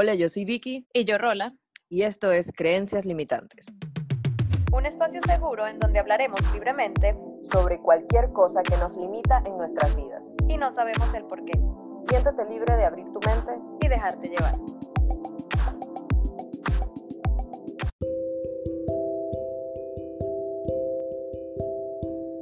Hola, yo soy Vicky. Y yo Rola. Y esto es Creencias Limitantes. Un espacio seguro en donde hablaremos libremente sobre cualquier cosa que nos limita en nuestras vidas. Y no sabemos el por qué. Siéntate libre de abrir tu mente y dejarte llevar.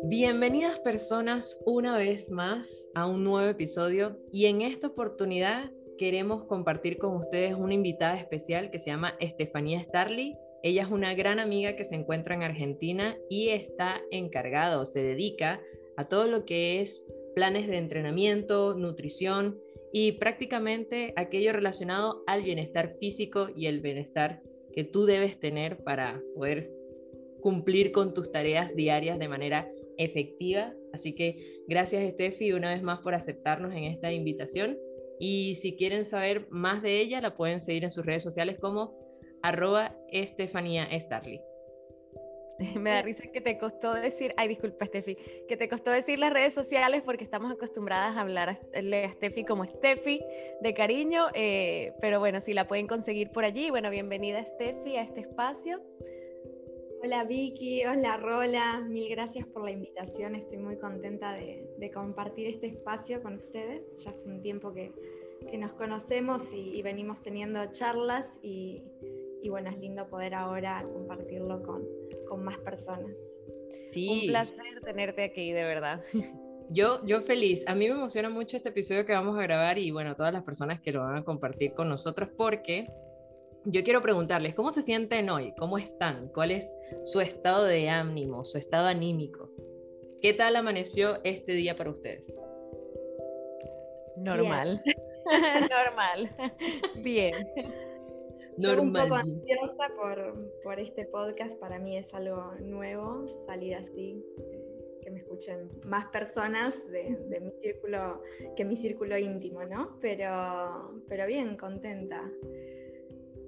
Bienvenidas personas una vez más a un nuevo episodio y en esta oportunidad queremos compartir con ustedes una invitada especial que se llama Estefanía Starley. Ella es una gran amiga que se encuentra en Argentina y está encargada o se dedica a todo lo que es planes de entrenamiento, nutrición y prácticamente aquello relacionado al bienestar físico y el bienestar que tú debes tener para poder cumplir con tus tareas diarias de manera efectiva. Así que gracias Estefi una vez más por aceptarnos en esta invitación y si quieren saber más de ella, la pueden seguir en sus redes sociales como arroba Estefanía Starly. Me da risa que te costó decir, ay disculpa Steffi, que te costó decir las redes sociales porque estamos acostumbradas a hablar a, Steffi como Steffi de cariño, eh, pero bueno, si la pueden conseguir por allí, bueno, bienvenida Steffi a este espacio. Hola Vicky, hola Rola, mil gracias por la invitación, estoy muy contenta de, compartir este espacio con ustedes, ya hace un tiempo que, nos conocemos y, venimos teniendo charlas y, bueno, es lindo poder ahora compartirlo con, con más personas. Sí. Un placer tenerte aquí, de verdad. Yo, yo feliz. A mí me emociona mucho este episodio que vamos a grabar y bueno, todas las personas que lo van a compartir con nosotros porque yo quiero preguntarles, ¿cómo se sienten hoy? ¿Cómo están? ¿Cuál es su estado de ánimo, su estado anímico? ¿Qué tal amaneció este día para ustedes? Normal. Normal. Bien. Normal. un poco ansiosa por, por, este podcast. Para mí es algo nuevo salir así, eh, que me escuchen más personas de, de, mi círculo que mi círculo íntimo, ¿no? Pero, pero bien, contenta.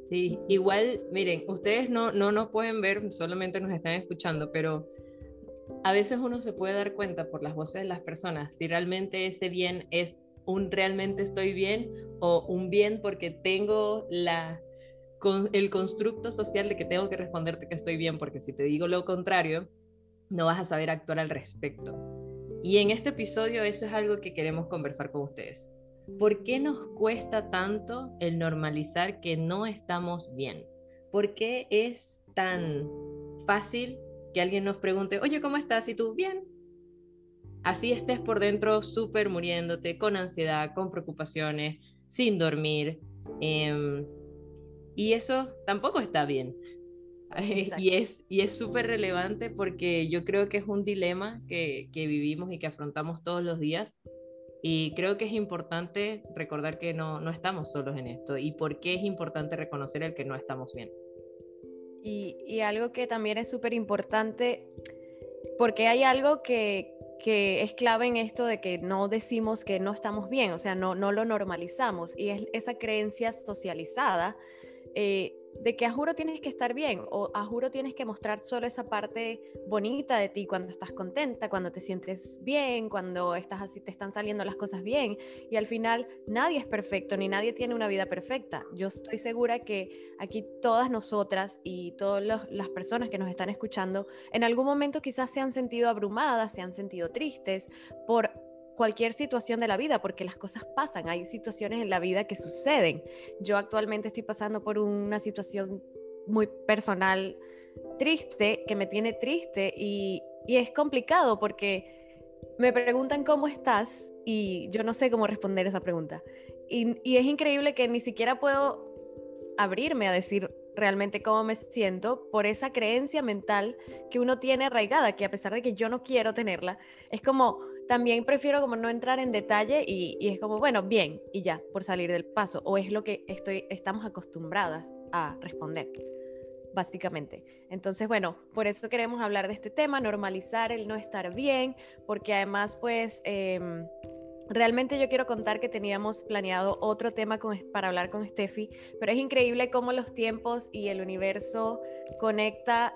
Sí, igual, miren, ustedes no, no nos pueden ver, solamente nos están escuchando, pero a veces uno se puede dar cuenta por las voces de las personas si realmente ese bien es un realmente estoy bien o un bien porque tengo la, con, el constructo social de que tengo que responderte que estoy bien, porque si te digo lo contrario, no vas a saber actuar al respecto. Y en este episodio eso es algo que queremos conversar con ustedes. ¿Por qué nos cuesta tanto el normalizar que no estamos bien? ¿Por qué es tan fácil que alguien nos pregunte, oye, ¿cómo estás? Y tú, bien. Así estés por dentro súper muriéndote, con ansiedad, con preocupaciones, sin dormir. Em, y eso tampoco está bien. y es y es súper relevante porque yo creo que es un dilema que, que vivimos y que afrontamos todos los días y creo que es importante recordar que no, no estamos solos en esto y por qué es importante reconocer el que no estamos bien. Y, y algo que también es súper importante, porque hay algo que, que es clave en esto de que no decimos que no estamos bien, o sea, no, no lo normalizamos y es esa creencia socializada eh, de que a juro tienes que estar bien o a juro tienes que mostrar solo esa parte bonita de ti cuando estás contenta, cuando te sientes bien, cuando estás así, te están saliendo las cosas bien. Y al final nadie es perfecto ni nadie tiene una vida perfecta. Yo estoy segura que aquí todas nosotras y todas las personas que nos están escuchando en algún momento quizás se han sentido abrumadas, se han sentido tristes por cualquier situación de la vida, porque las cosas pasan, hay situaciones en la vida que suceden. Yo actualmente estoy pasando por una situación muy personal, triste, que me tiene triste y, es complicado porque me preguntan cómo estás y yo no sé cómo responder esa pregunta. Y, y es increíble que ni siquiera puedo abrirme a decir realmente cómo me siento por esa creencia mental que uno tiene arraigada, que a pesar de que yo no quiero tenerla, es como también prefiero como no entrar en detalle y, es como, bueno, bien, y ya, por salir del paso, o es lo que estoy, estamos acostumbradas a responder, básicamente. Entonces, bueno, por eso queremos hablar de este tema, normalizar el no estar bien, porque además, pues... Em, realmente yo quiero contar que teníamos planeado otro tema para hablar con Steffi, pero es increíble cómo los tiempos y el universo conecta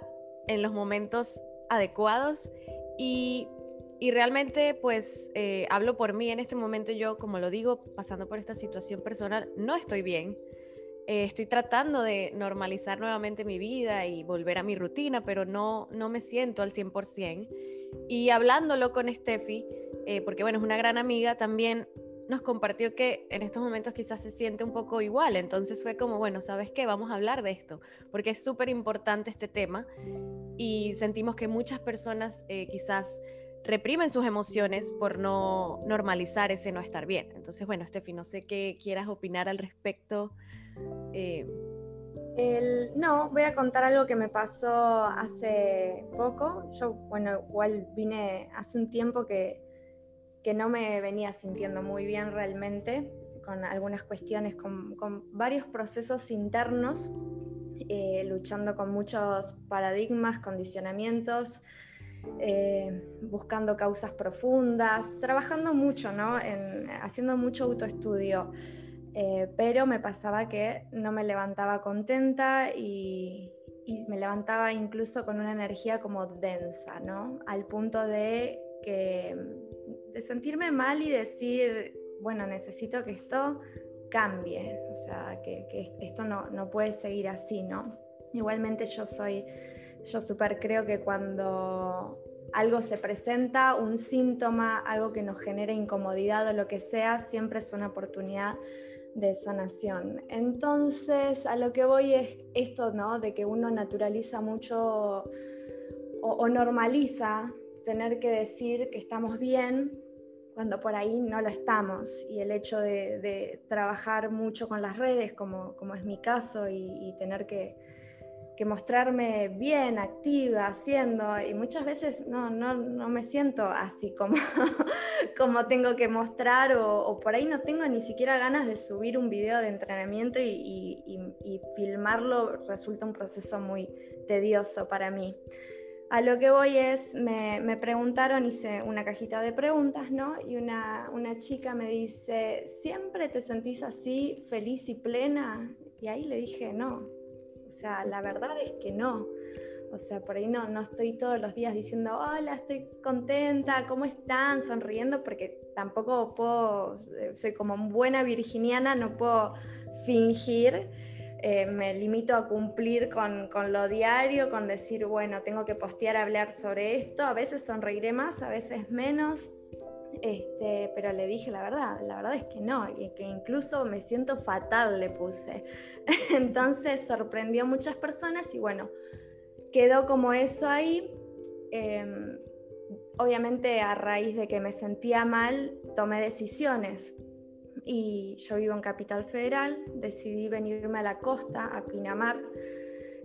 en los momentos adecuados y y realmente, pues, eh, hablo por mí en este momento, yo, como lo digo, pasando por esta situación personal, no estoy bien. eh, estoy tratando de normalizar nuevamente mi vida y volver a mi rutina, pero no, no me siento al 100%. Y hablándolo con Steffi, eh, porque bueno, es una gran amiga, también nos compartió que en estos momentos quizás se siente un poco igual. Entonces fue como, bueno, ¿sabes qué? Vamos a hablar de esto, porque es súper importante este tema y sentimos que muchas personas quizás reprimen sus emociones por no normalizar ese no estar bien. Entonces, bueno, Steffi, no sé qué quieras opinar al respecto. Eh. no, voy a contar algo que me pasó hace poco. Yo, bueno, igual vine hace un tiempo que, que no me venía sintiendo muy bien realmente, con algunas cuestiones, con, varios procesos internos, eh, luchando con muchos paradigmas, condicionamientos, eh, buscando causas profundas, trabajando mucho, ¿no? En, haciendo mucho autoestudio. Eh, pero me pasaba que no me levantaba contenta y, me levantaba incluso con una energía como densa, ¿no? Al punto de, que, de sentirme mal y decir, bueno, necesito que esto cambie, o sea, que, que esto no, no puede seguir así, ¿no? Igualmente yo soy yo súper creo que cuando algo se presenta, un síntoma, algo que nos genera incomodidad o lo que sea, siempre es una oportunidad de sanación. Entonces, a lo que voy es esto, ¿no? De que uno naturaliza mucho o, normaliza tener que decir que estamos bien cuando por ahí no lo estamos. Y el hecho de, trabajar mucho con las redes, como, como es mi caso, y tener que, que mostrarme bien, activa, haciendo, y muchas veces no, no, no me siento así como, como tengo que mostrar, o, por ahí no tengo ni siquiera ganas de subir un video de entrenamiento y, y, filmarlo, resulta un proceso muy tedioso para mí. A lo que voy es, me, me, preguntaron, hice una cajita de preguntas, ¿no? Y una, una chica me dice, ¿siempre te sentís así, feliz y plena? Y ahí le dije, no, o sea, la verdad es que no. O sea, por ahí no, no estoy todos los días diciendo, hola, estoy contenta, ¿cómo están? Sonriendo, porque tampoco puedo, eh, soy como buena virginiana, no puedo fingir. Eh, me limito a cumplir con, con, lo diario, con decir, bueno, tengo que postear, hablar sobre esto. A veces sonreiré más, a veces menos. Este, pero le dije la verdad, la verdad es que no, y que incluso me siento fatal, le puse. Entonces sorprendió a muchas personas y bueno, quedó como eso ahí. Em, obviamente a raíz de que me sentía mal, tomé decisiones. Y yo vivo en Capital Federal, decidí venirme a la costa, a Pinamar,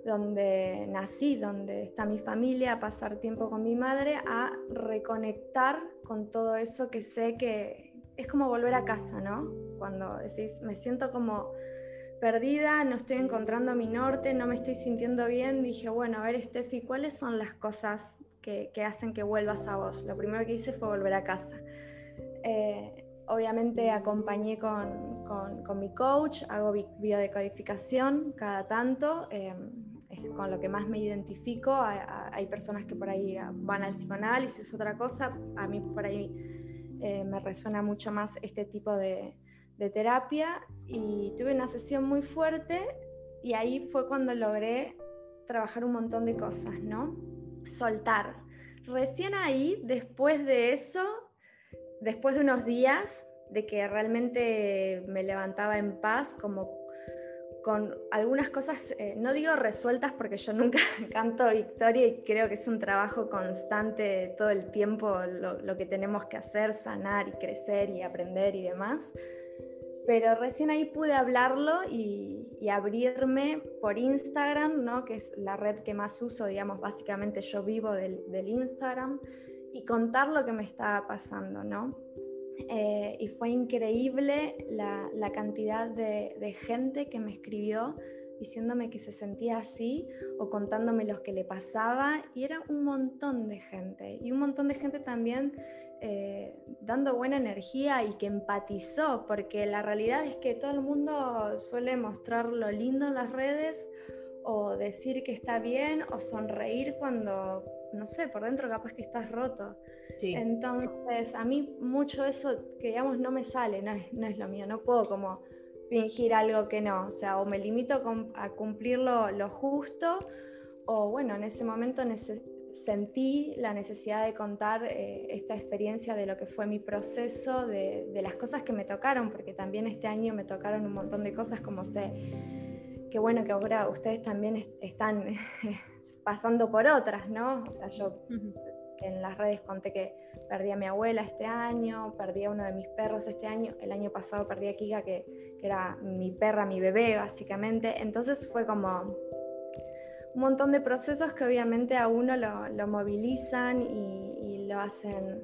donde nací, donde está mi familia, a pasar tiempo con mi madre, a reconectar con todo eso que sé que es como volver a casa, ¿no? Cuando decís, me siento como perdida, no estoy encontrando mi norte, no me estoy sintiendo bien, dije, bueno, a ver, Steffi, ¿cuáles son las cosas que, hacen que vuelvas a vos? Lo primero que hice fue volver a casa. Eh, obviamente acompañé con, con, mi coach, hago biodecodificación cada tanto. Eh, con lo que más me identifico. Hay, personas que por ahí van al psicoanálisis, otra cosa. A mí por ahí eh, me resuena mucho más este tipo de, terapia. Y tuve una sesión muy fuerte y ahí fue cuando logré trabajar un montón de cosas, ¿no? Soltar. Recién ahí, después de eso, después de unos días de que realmente me levantaba en paz, como con algunas cosas, eh, no digo resueltas porque yo nunca canto victoria y creo que es un trabajo constante todo el tiempo lo, que tenemos que hacer, sanar y crecer y aprender y demás. Pero recién ahí pude hablarlo y, abrirme por Instagram, ¿no? que es la red que más uso, digamos, básicamente yo vivo del, del Instagram, y contar lo que me estaba pasando, ¿no? Eh, y fue increíble la, cantidad de, gente que me escribió diciéndome que se sentía así o contándome lo que le pasaba y era un montón de gente y un montón de gente también eh, dando buena energía y que empatizó porque la realidad es que todo el mundo suele mostrar lo lindo en las redes o decir que está bien o sonreír cuando no sé, por dentro capaz que estás roto. Entonces, a mí mucho eso que digamos no me sale, no es, lo mío, no puedo como fingir algo que no, o sea, o me limito a cumplir lo, justo, o bueno, en ese momento sentí la necesidad de contar eh, esta experiencia de lo que fue mi proceso, de, las cosas que me tocaron, porque también este año me tocaron un montón de cosas, como sé, que bueno que ahora ustedes también están pasando por otras, ¿no? O sea, yo en las redes conté que perdí a mi abuela este año, perdí a uno de mis perros este año, el año pasado perdí a Kika, que, era mi perra, mi bebé básicamente, entonces fue como un montón de procesos que obviamente a uno lo, movilizan y, lo hacen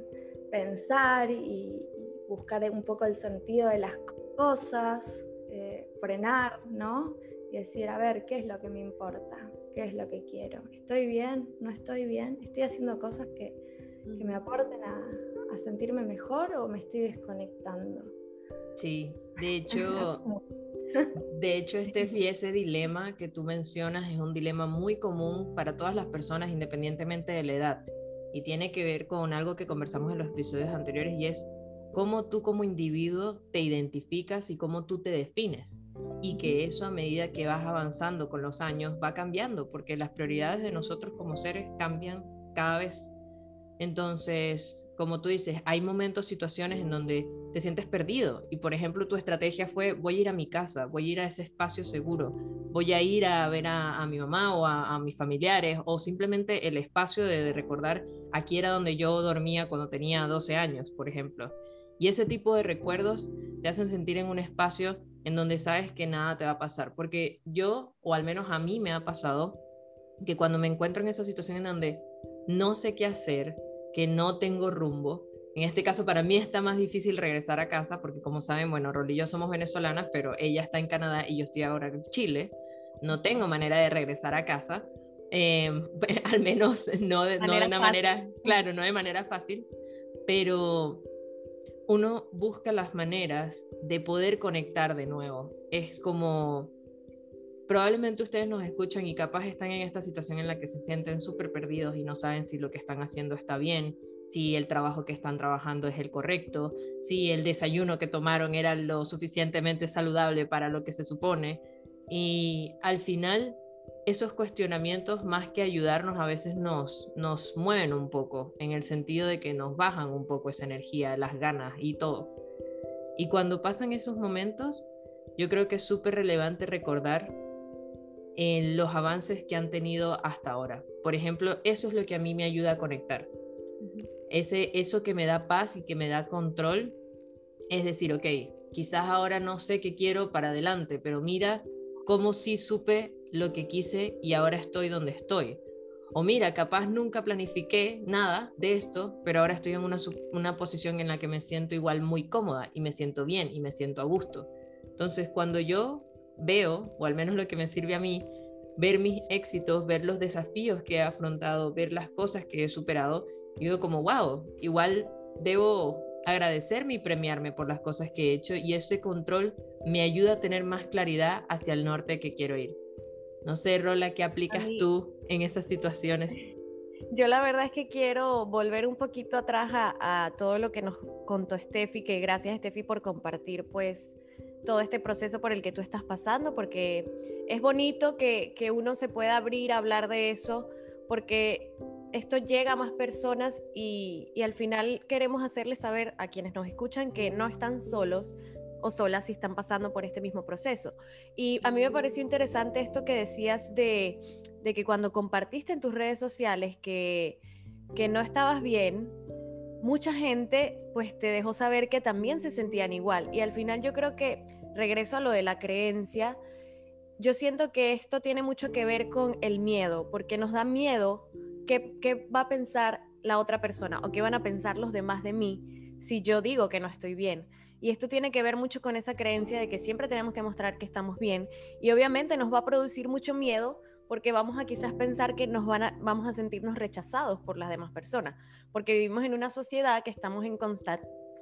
pensar y, buscar un poco el sentido de las cosas, eh, frenar, ¿no? Y decir, a ver, ¿qué es lo que me importa? qué es lo que quiero. ¿Estoy bien? ¿No estoy bien? ¿Estoy haciendo cosas que, me aporten a, sentirme mejor o me estoy desconectando? Sí, de hecho, de hecho, Steffi, ese dilema que tú mencionas es un dilema muy común para todas las personas independientemente de la edad y tiene que ver con algo que conversamos en los episodios anteriores y es cómo tú como individuo te identificas y cómo tú te defines. Y que eso a medida que vas avanzando con los años va cambiando, porque las prioridades de nosotros como seres cambian cada vez. Entonces, como tú dices, hay momentos, situaciones en donde te sientes perdido y, por ejemplo, tu estrategia fue, voy a ir a mi casa, voy a ir a ese espacio seguro, voy a ir a ver a, mi mamá o a, mis familiares o simplemente el espacio de, de recordar, aquí era donde yo dormía cuando tenía 12 años, por ejemplo. Y ese tipo de recuerdos te hacen sentir en un espacio en donde sabes que nada te va a pasar. Porque yo, o al menos a mí me ha pasado, que cuando me encuentro en esa situación en donde no sé qué hacer, que no tengo rumbo, en este caso para mí está más difícil regresar a casa porque como saben, bueno, Rol y yo somos venezolanas, pero ella está en Canadá y yo estoy ahora en Chile. No tengo manera de regresar a casa, eh, al menos no de, no de una manera, claro, no de manera fácil, pero uno busca las maneras de poder conectar de nuevo. Es como, probablemente ustedes nos escuchan y capaz están en esta situación en la que se sienten súper perdidos y no saben si lo que están haciendo está bien, si el trabajo que están trabajando es el correcto, si el desayuno que tomaron era lo suficientemente saludable para lo que se supone. Y al final esos cuestionamientos, más que ayudarnos, a veces nos, nos mueven un poco, en el sentido de que nos bajan un poco esa energía, las ganas y todo. Y cuando pasan esos momentos, yo creo que es súper relevante recordar en los avances que han tenido hasta ahora. Por ejemplo, eso es lo que a mí me ayuda a conectar. Ese, eso que me da paz y que me da control, es decir, ok, quizás ahora no sé qué quiero para adelante, pero mira cómo sí supe lo que quise y ahora estoy donde estoy. O mira, capaz nunca planifiqué nada de esto, pero ahora estoy en una, una posición en la que me siento igual muy cómoda y me siento bien y me siento a gusto. Entonces, cuando yo veo, o al menos lo que me sirve a mí, ver mis éxitos, ver los desafíos que he afrontado, ver las cosas que he superado, digo como, wow, igual debo agradecerme y premiarme por las cosas que he hecho y ese control me ayuda a tener más claridad hacia el norte que quiero ir. No sé, Rola, ¿qué aplicas tú en esas situaciones? Yo la verdad es que quiero volver un poquito atrás a, todo lo que nos contó Steffi, que gracias Steffi por compartir pues todo este proceso por el que tú estás pasando, porque es bonito que, que uno se pueda abrir a hablar de eso, porque esto llega a más personas y, y, al final queremos hacerles saber a quienes nos escuchan que no están solos, o solas si están pasando por este mismo proceso. Y a mí me pareció interesante esto que decías de, que cuando compartiste en tus redes sociales que, que no estabas bien, mucha gente pues te dejó saber que también se sentían igual. Y al final yo creo que regreso a lo de la creencia. Yo siento que esto tiene mucho que ver con el miedo, porque nos da miedo qué va a pensar la otra persona o qué van a pensar los demás de mí si yo digo que no estoy bien. Y esto tiene que ver mucho con esa creencia de que siempre tenemos que mostrar que estamos bien. Y obviamente nos va a producir mucho miedo porque vamos a quizás pensar que nos van a, vamos a sentirnos rechazados por las demás personas, porque vivimos en una sociedad que estamos en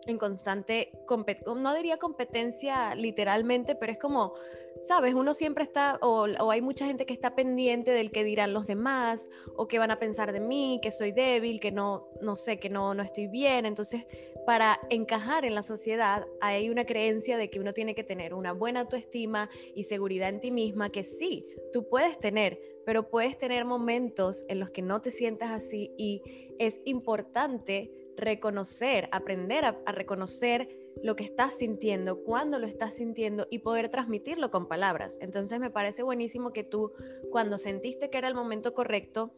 en constante, no diría competencia literalmente, pero es como, sabes, uno siempre está, o, hay mucha gente que está pendiente del que dirán los demás, o que van a pensar de mí, que soy débil, que no, no sé, que no, no estoy bien. Entonces, para encajar en la sociedad, hay una creencia de que uno tiene que tener una buena autoestima y seguridad en ti misma, que sí, tú puedes tener, pero puedes tener momentos en los que no te sientas así y es importante reconocer, aprender a, reconocer lo que estás sintiendo, cuándo lo estás sintiendo y poder transmitirlo con palabras. Entonces me parece buenísimo que tú, cuando sentiste que era el momento correcto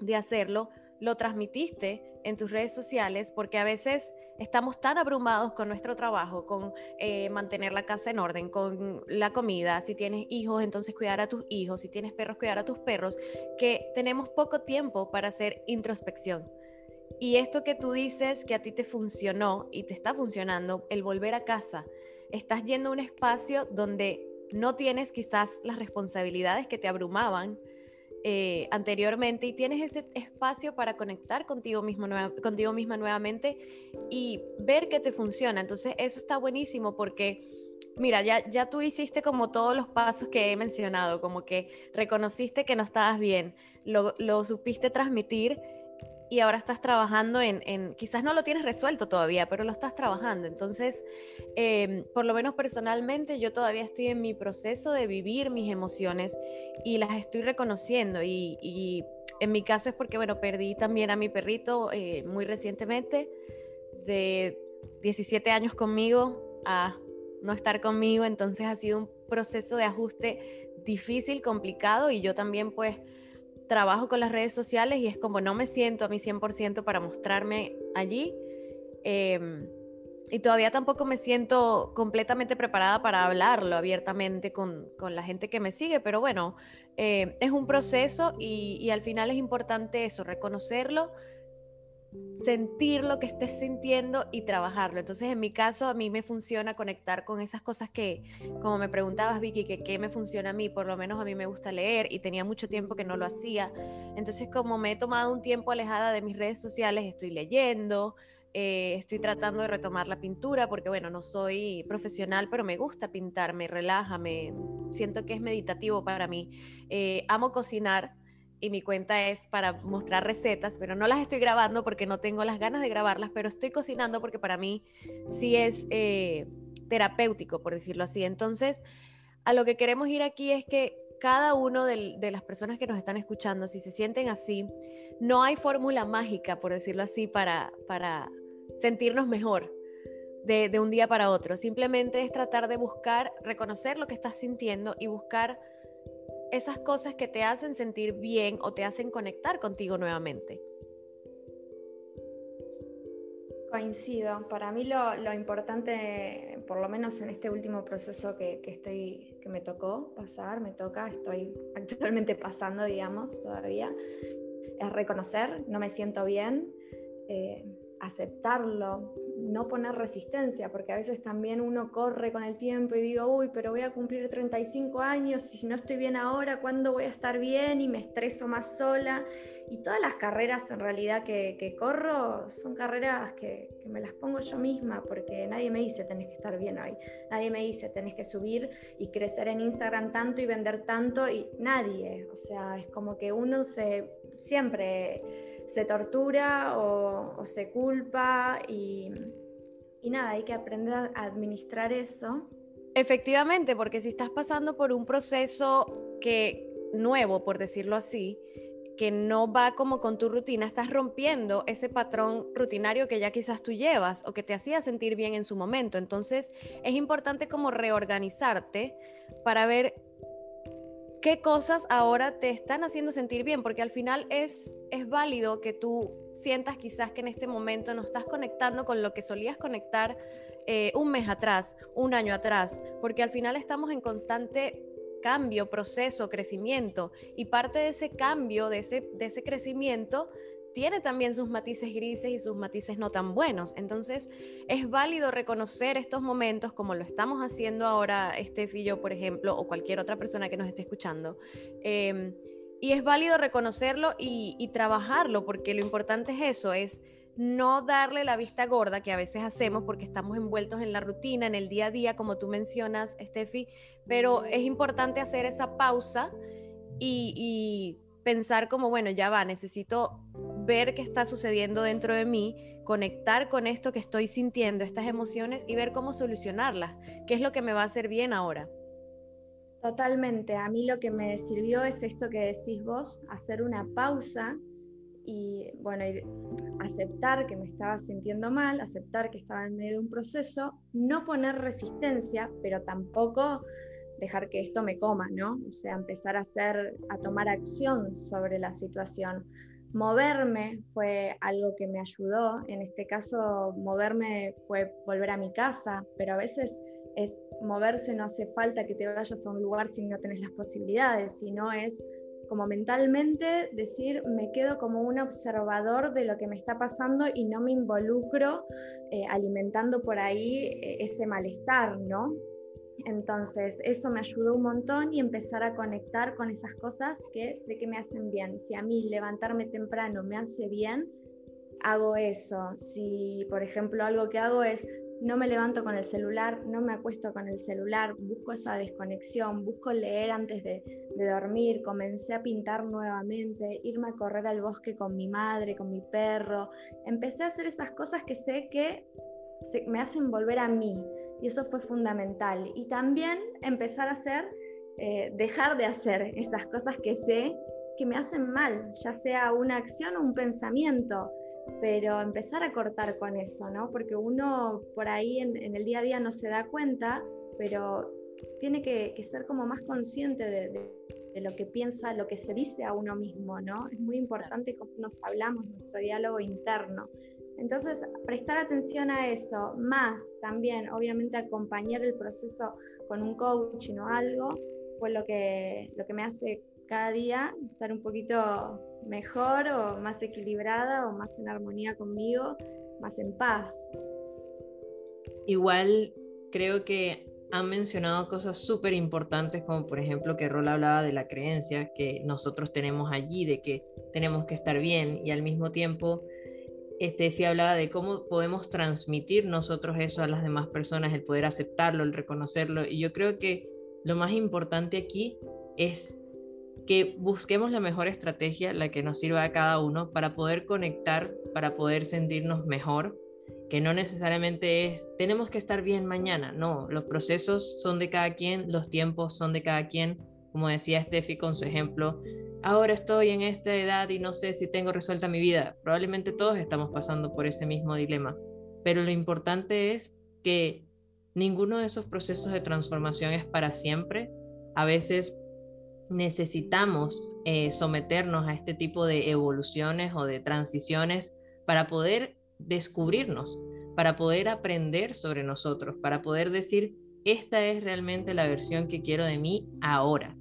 de hacerlo, lo transmitiste en tus redes sociales, porque a veces estamos tan abrumados con nuestro trabajo, con eh, mantener la casa en orden, con la comida, si tienes hijos, entonces cuidar a tus hijos, si tienes perros, cuidar a tus perros, que tenemos poco tiempo para hacer introspección. Y esto que tú dices que a ti te funcionó y te está funcionando, el volver a casa, estás yendo a un espacio donde no tienes quizás las responsabilidades que te abrumaban eh, anteriormente y tienes ese espacio para conectar contigo, mismo, contigo misma nuevamente y ver que te funciona. Entonces eso está buenísimo porque... Mira, ya, ya tú hiciste como todos los pasos que he mencionado, como que reconociste que no estabas bien, lo, lo supiste transmitir y ahora estás trabajando en, quizás no lo tienes resuelto todavía, pero lo estás trabajando. Entonces, em, por lo menos personalmente, yo todavía estoy en mi proceso de vivir mis emociones y las estoy reconociendo. Y, en mi caso es porque, bueno, perdí también a mi perrito eh, muy recientemente, de 17 años conmigo a no estar conmigo. Entonces ha sido un proceso de ajuste difícil, complicado y yo también pues trabajo con las redes sociales y es como no me siento a mi 100% para mostrarme allí. Em, y todavía tampoco me siento completamente preparada para hablarlo abiertamente con, con la gente que me sigue, pero bueno, eh, es un proceso y, y, al final es importante eso, reconocerlo, sentir lo que estés sintiendo y trabajarlo. Entonces, en mi caso, a mí me funciona conectar con esas cosas que, como me preguntabas, Vicky, que qué me funciona a mí, por lo menos a mí me gusta leer y tenía mucho tiempo que no lo hacía. Entonces, como me he tomado un tiempo alejada de mis redes sociales, estoy leyendo, eh, estoy tratando de retomar la pintura porque, bueno, no soy profesional, pero me gusta pintar, me relaja, siento que es meditativo para mí. Eh, amo cocinar y mi cuenta es para mostrar recetas, pero no las estoy grabando porque no tengo las ganas de grabarlas, pero estoy cocinando porque para mí sí es eh, terapéutico, por decirlo así. Entonces, a lo que queremos ir aquí es que cada uno de, las personas que nos están escuchando, si se sienten así, no hay fórmula mágica, por decirlo así, para, para sentirnos mejor. De, de un día para otro. Simplemente es tratar de buscar, reconocer lo que estás sintiendo y buscar esas cosas que te hacen sentir bien o te hacen conectar contigo nuevamente. Coincido. Para mí lo, importante, por lo menos en este último proceso que, estoy, que me tocó pasar, me toca, estoy actualmente pasando, digamos, todavía, es reconocer, no me siento bien, eh, aceptarlo, no poner resistencia, porque a veces también uno corre con el tiempo y digo, uy, pero voy a cumplir 35 años y si no estoy bien ahora, ¿cuándo voy a estar bien? Y me estreso más sola. Y todas las carreras en realidad que, corro son carreras que, que, me las pongo yo misma, porque nadie me dice tenés que estar bien hoy, nadie me dice tenés que subir y crecer en Instagram tanto y vender tanto, y nadie. O sea, es como que uno se siempre se tortura o, se culpa y, y nada, hay que aprender a administrar eso. Efectivamente, porque si estás pasando por un proceso que nuevo, por decirlo así, que no va como con tu rutina, estás rompiendo ese patrón rutinario que ya quizás tú llevas o que te hacía sentir bien en su momento. Entonces, es importante como reorganizarte para ver qué cosas ahora te están haciendo sentir bien, porque al final es, es válido que tú sientas quizás que en este momento no estás conectando con lo que solías conectar eh, un mes atrás, un año atrás, porque al final estamos en constante cambio, proceso, crecimiento, y parte de ese cambio, de ese, de ese crecimiento, tiene también sus matices grises y sus matices no tan buenos. Entonces, es válido reconocer estos momentos como lo estamos haciendo ahora, Steph y yo, por ejemplo, o cualquier otra persona que nos esté escuchando. Em, y es válido reconocerlo y, trabajarlo, porque lo importante es eso, es no darle la vista gorda que a veces hacemos porque estamos envueltos en la rutina, en el día a día, como tú mencionas, Steffi, pero es importante hacer esa pausa y, y pensar como, bueno, ya va, necesito ver qué está sucediendo dentro de mí, conectar con esto que estoy sintiendo, estas emociones y ver cómo solucionarlas, qué es lo que me va a hacer bien ahora. Totalmente, a mí lo que me sirvió es esto que decís vos, hacer una pausa y bueno, aceptar que me estaba sintiendo mal, aceptar que estaba en medio de un proceso, no poner resistencia, pero tampoco dejar que esto me coma, ¿no? O sea, empezar a hacer, a tomar acción sobre la situación. Moverme fue algo que me ayudó. En este caso, moverme fue volver a mi casa, pero a veces es moverse, no hace falta que te vayas a un lugar si no tenés las posibilidades, sino es como mentalmente decir, me quedo como un observador de lo que me está pasando y no me involucro eh, alimentando por ahí eh, ese malestar, ¿no? Entonces, eso me ayudó un montón y empezar a conectar con esas cosas que sé que me hacen bien. Si a mí levantarme temprano me hace bien, hago eso. Si, por ejemplo, algo que hago es no me levanto con el celular, no me acuesto con el celular, busco esa desconexión, busco leer antes de, dormir, comencé a pintar nuevamente, irme a correr al bosque con mi madre, con mi perro, empecé a hacer esas cosas que sé que me hacen volver a mí y eso fue fundamental. Y también empezar a hacer, eh, dejar de hacer esas cosas que sé que me hacen mal, ya sea una acción o un pensamiento pero empezar a cortar con eso, ¿no? Porque uno por ahí en, el día a día no se da cuenta, pero tiene que, ser como más consciente de, lo que piensa, lo que se dice a uno mismo, ¿no? Es muy importante cómo nos hablamos, nuestro diálogo interno. Entonces, prestar atención a eso, más también, obviamente, acompañar el proceso con un coaching o algo, fue lo que, lo que me hace cada día estar un poquito mejor o más equilibrada o más en armonía conmigo, más en paz. Igual creo que han mencionado cosas súper importantes, como por ejemplo que Rol hablaba de la creencia que nosotros tenemos allí, de que tenemos que estar bien, y al mismo tiempo Estefi hablaba de cómo podemos transmitir nosotros eso a las demás personas, el poder aceptarlo, el reconocerlo, y yo creo que lo más importante aquí es que busquemos la mejor estrategia, la que nos sirva a cada uno para poder conectar, para poder sentirnos mejor, que no necesariamente es, tenemos que estar bien mañana, no, los procesos son de cada quien, los tiempos son de cada quien, como decía Steffi con su ejemplo, ahora estoy en esta edad y no sé si tengo resuelta mi vida, probablemente todos estamos pasando por ese mismo dilema, pero lo importante es que ninguno de esos procesos de transformación es para siempre, a veces necesitamos eh, someternos a este tipo de evoluciones o de transiciones para poder descubrirnos, para poder aprender sobre nosotros, para poder decir, esta es realmente la versión que quiero de mí ahora.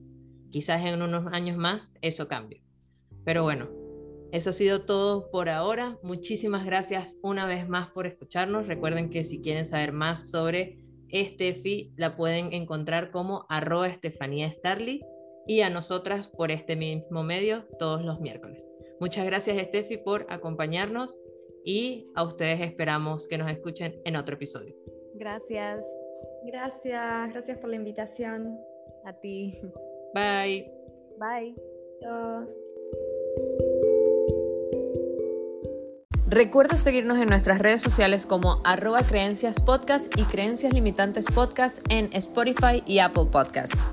Quizás en unos años más eso cambie. Pero bueno, eso ha sido todo por ahora. Muchísimas gracias una vez más por escucharnos. Recuerden que si quieren saber más sobre Estefi, la pueden encontrar como arroba Estefanía Starly y a nosotras por este mismo medio todos los miércoles. Muchas gracias, Steffi, por acompañarnos y a ustedes esperamos que nos escuchen en otro episodio. Gracias. Gracias, gracias por la invitación. A ti. Bye. Bye. Recuerda seguirnos en nuestras redes sociales como arroba creencias podcast y creencias limitantes podcast en Spotify y Apple Podcasts.